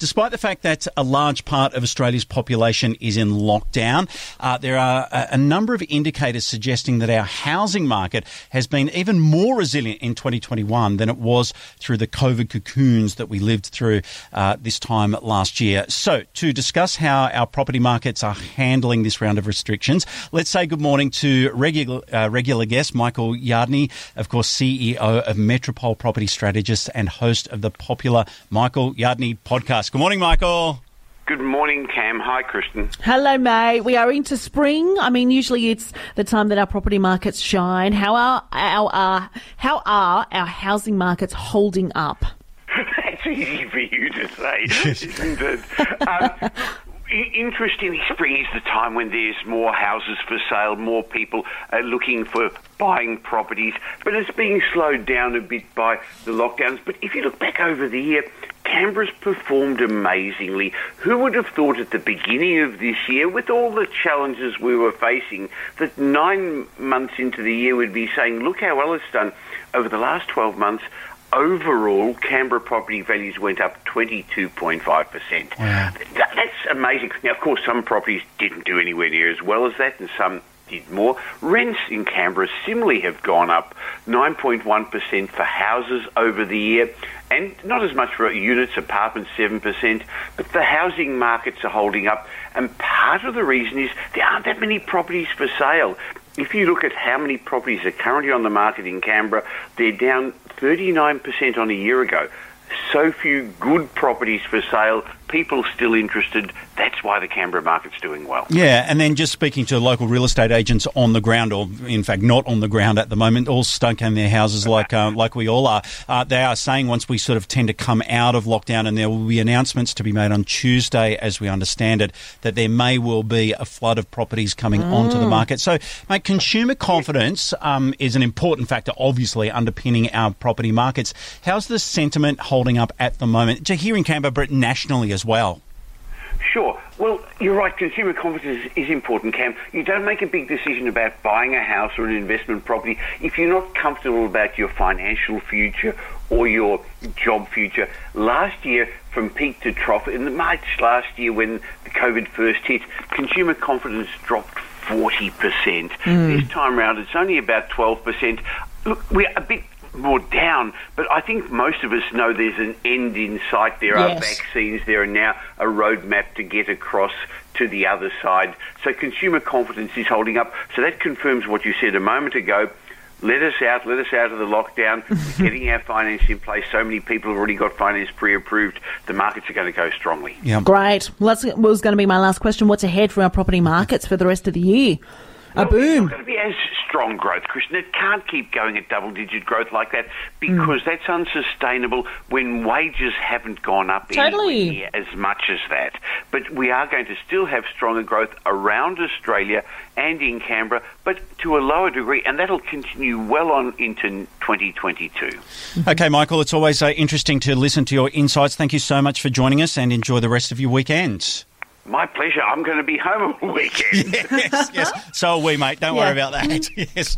despite the fact that a large part of Australia's population is in lockdown, uh, there are a, a, number of indicators suggesting that our housing market has been even more resilient in 2021 than it was through the COVID cocoons that we lived through uh, this time last year. So, to discuss how our property markets are handling this round of restrictions, let's say good morning to regular, uh, regular guest Michael Yardney, of course, CEO of Metropole Property Strategists and host of the popular Michael Yardney podcast. Good morning, Michael. Good morning, Cam. Hi, Kristen. Hello, May. We are into spring. I mean, usually it's the time that our property markets shine. How are our, uh, how are our housing markets holding up? That's easy for you to say, isn't it? Um, interestingly, spring is the time when there's more houses for sale, more people are looking for buying properties, but it's being slowed down a bit by the lockdowns. But if you look back over the year, Canberra's performed amazingly. Who would have thought at the beginning of this year, with all the challenges we were facing, that nine months into the year we'd be saying, look how well it's done. Over the last 12 months, overall, Canberra property values went up 22.5%. Wow. That's amazing. Now, of course, some properties didn't do anywhere near as well as that, and some did more. Rents in Canberra similarly have gone up 9.1% for houses over the year, and not as much for units, apartments 7%, but the housing markets are holding up. And part of the reason is there aren't that many properties for sale. If you look at how many properties are currently on the market in Canberra, they're down 39% on a year ago. So few good properties for sale, people still interested. That's why the Canberra market's doing well. Yeah, and then just speaking to local real estate agents on the ground, or in fact not on the ground at the moment, all stuck in their houses like uh, like we all are. Uh, they are saying once we sort of tend to come out of lockdown, and there will be announcements to be made on Tuesday, as we understand it, that there may well be a flood of properties coming mm. onto the market. So, mate, consumer confidence um, is an important factor, obviously underpinning our property markets. How's the sentiment holding up at the moment? To Here in Canberra, but nationally as as well. Sure. Well, you're right. Consumer confidence is important, Cam. You don't make a big decision about buying a house or an investment property if you're not comfortable about your financial future or your job future. Last year, from peak to trough, in the March last year when the COVID first hit, consumer confidence dropped 40%. Mm. This time round, it's only about 12%. Look, we're a bit more down. But I think most of us know there's an end in sight. There yes. are vaccines. There are now a roadmap to get across to the other side. So consumer confidence is holding up. So that confirms what you said a moment ago. Let us out, let us out of the lockdown, We're getting our finance in place. So many people have already got finance pre approved. The markets are going to go strongly. Yeah. Great. Well, that was going to be my last question. What's ahead for our property markets for the rest of the year? A well, boom. It's going to be as strong growth, Kristen. It can't keep going at double digit growth like that because mm. that's unsustainable when wages haven't gone up totally. as much as that. But we are going to still have stronger growth around Australia and in Canberra, but to a lower degree, and that'll continue well on into 2022. Okay, Michael, it's always uh, interesting to listen to your insights. Thank you so much for joining us and enjoy the rest of your weekend. My pleasure. I'm going to be home all weekend. yes, yes. So are we, mate. Don't yeah. worry about that. yes.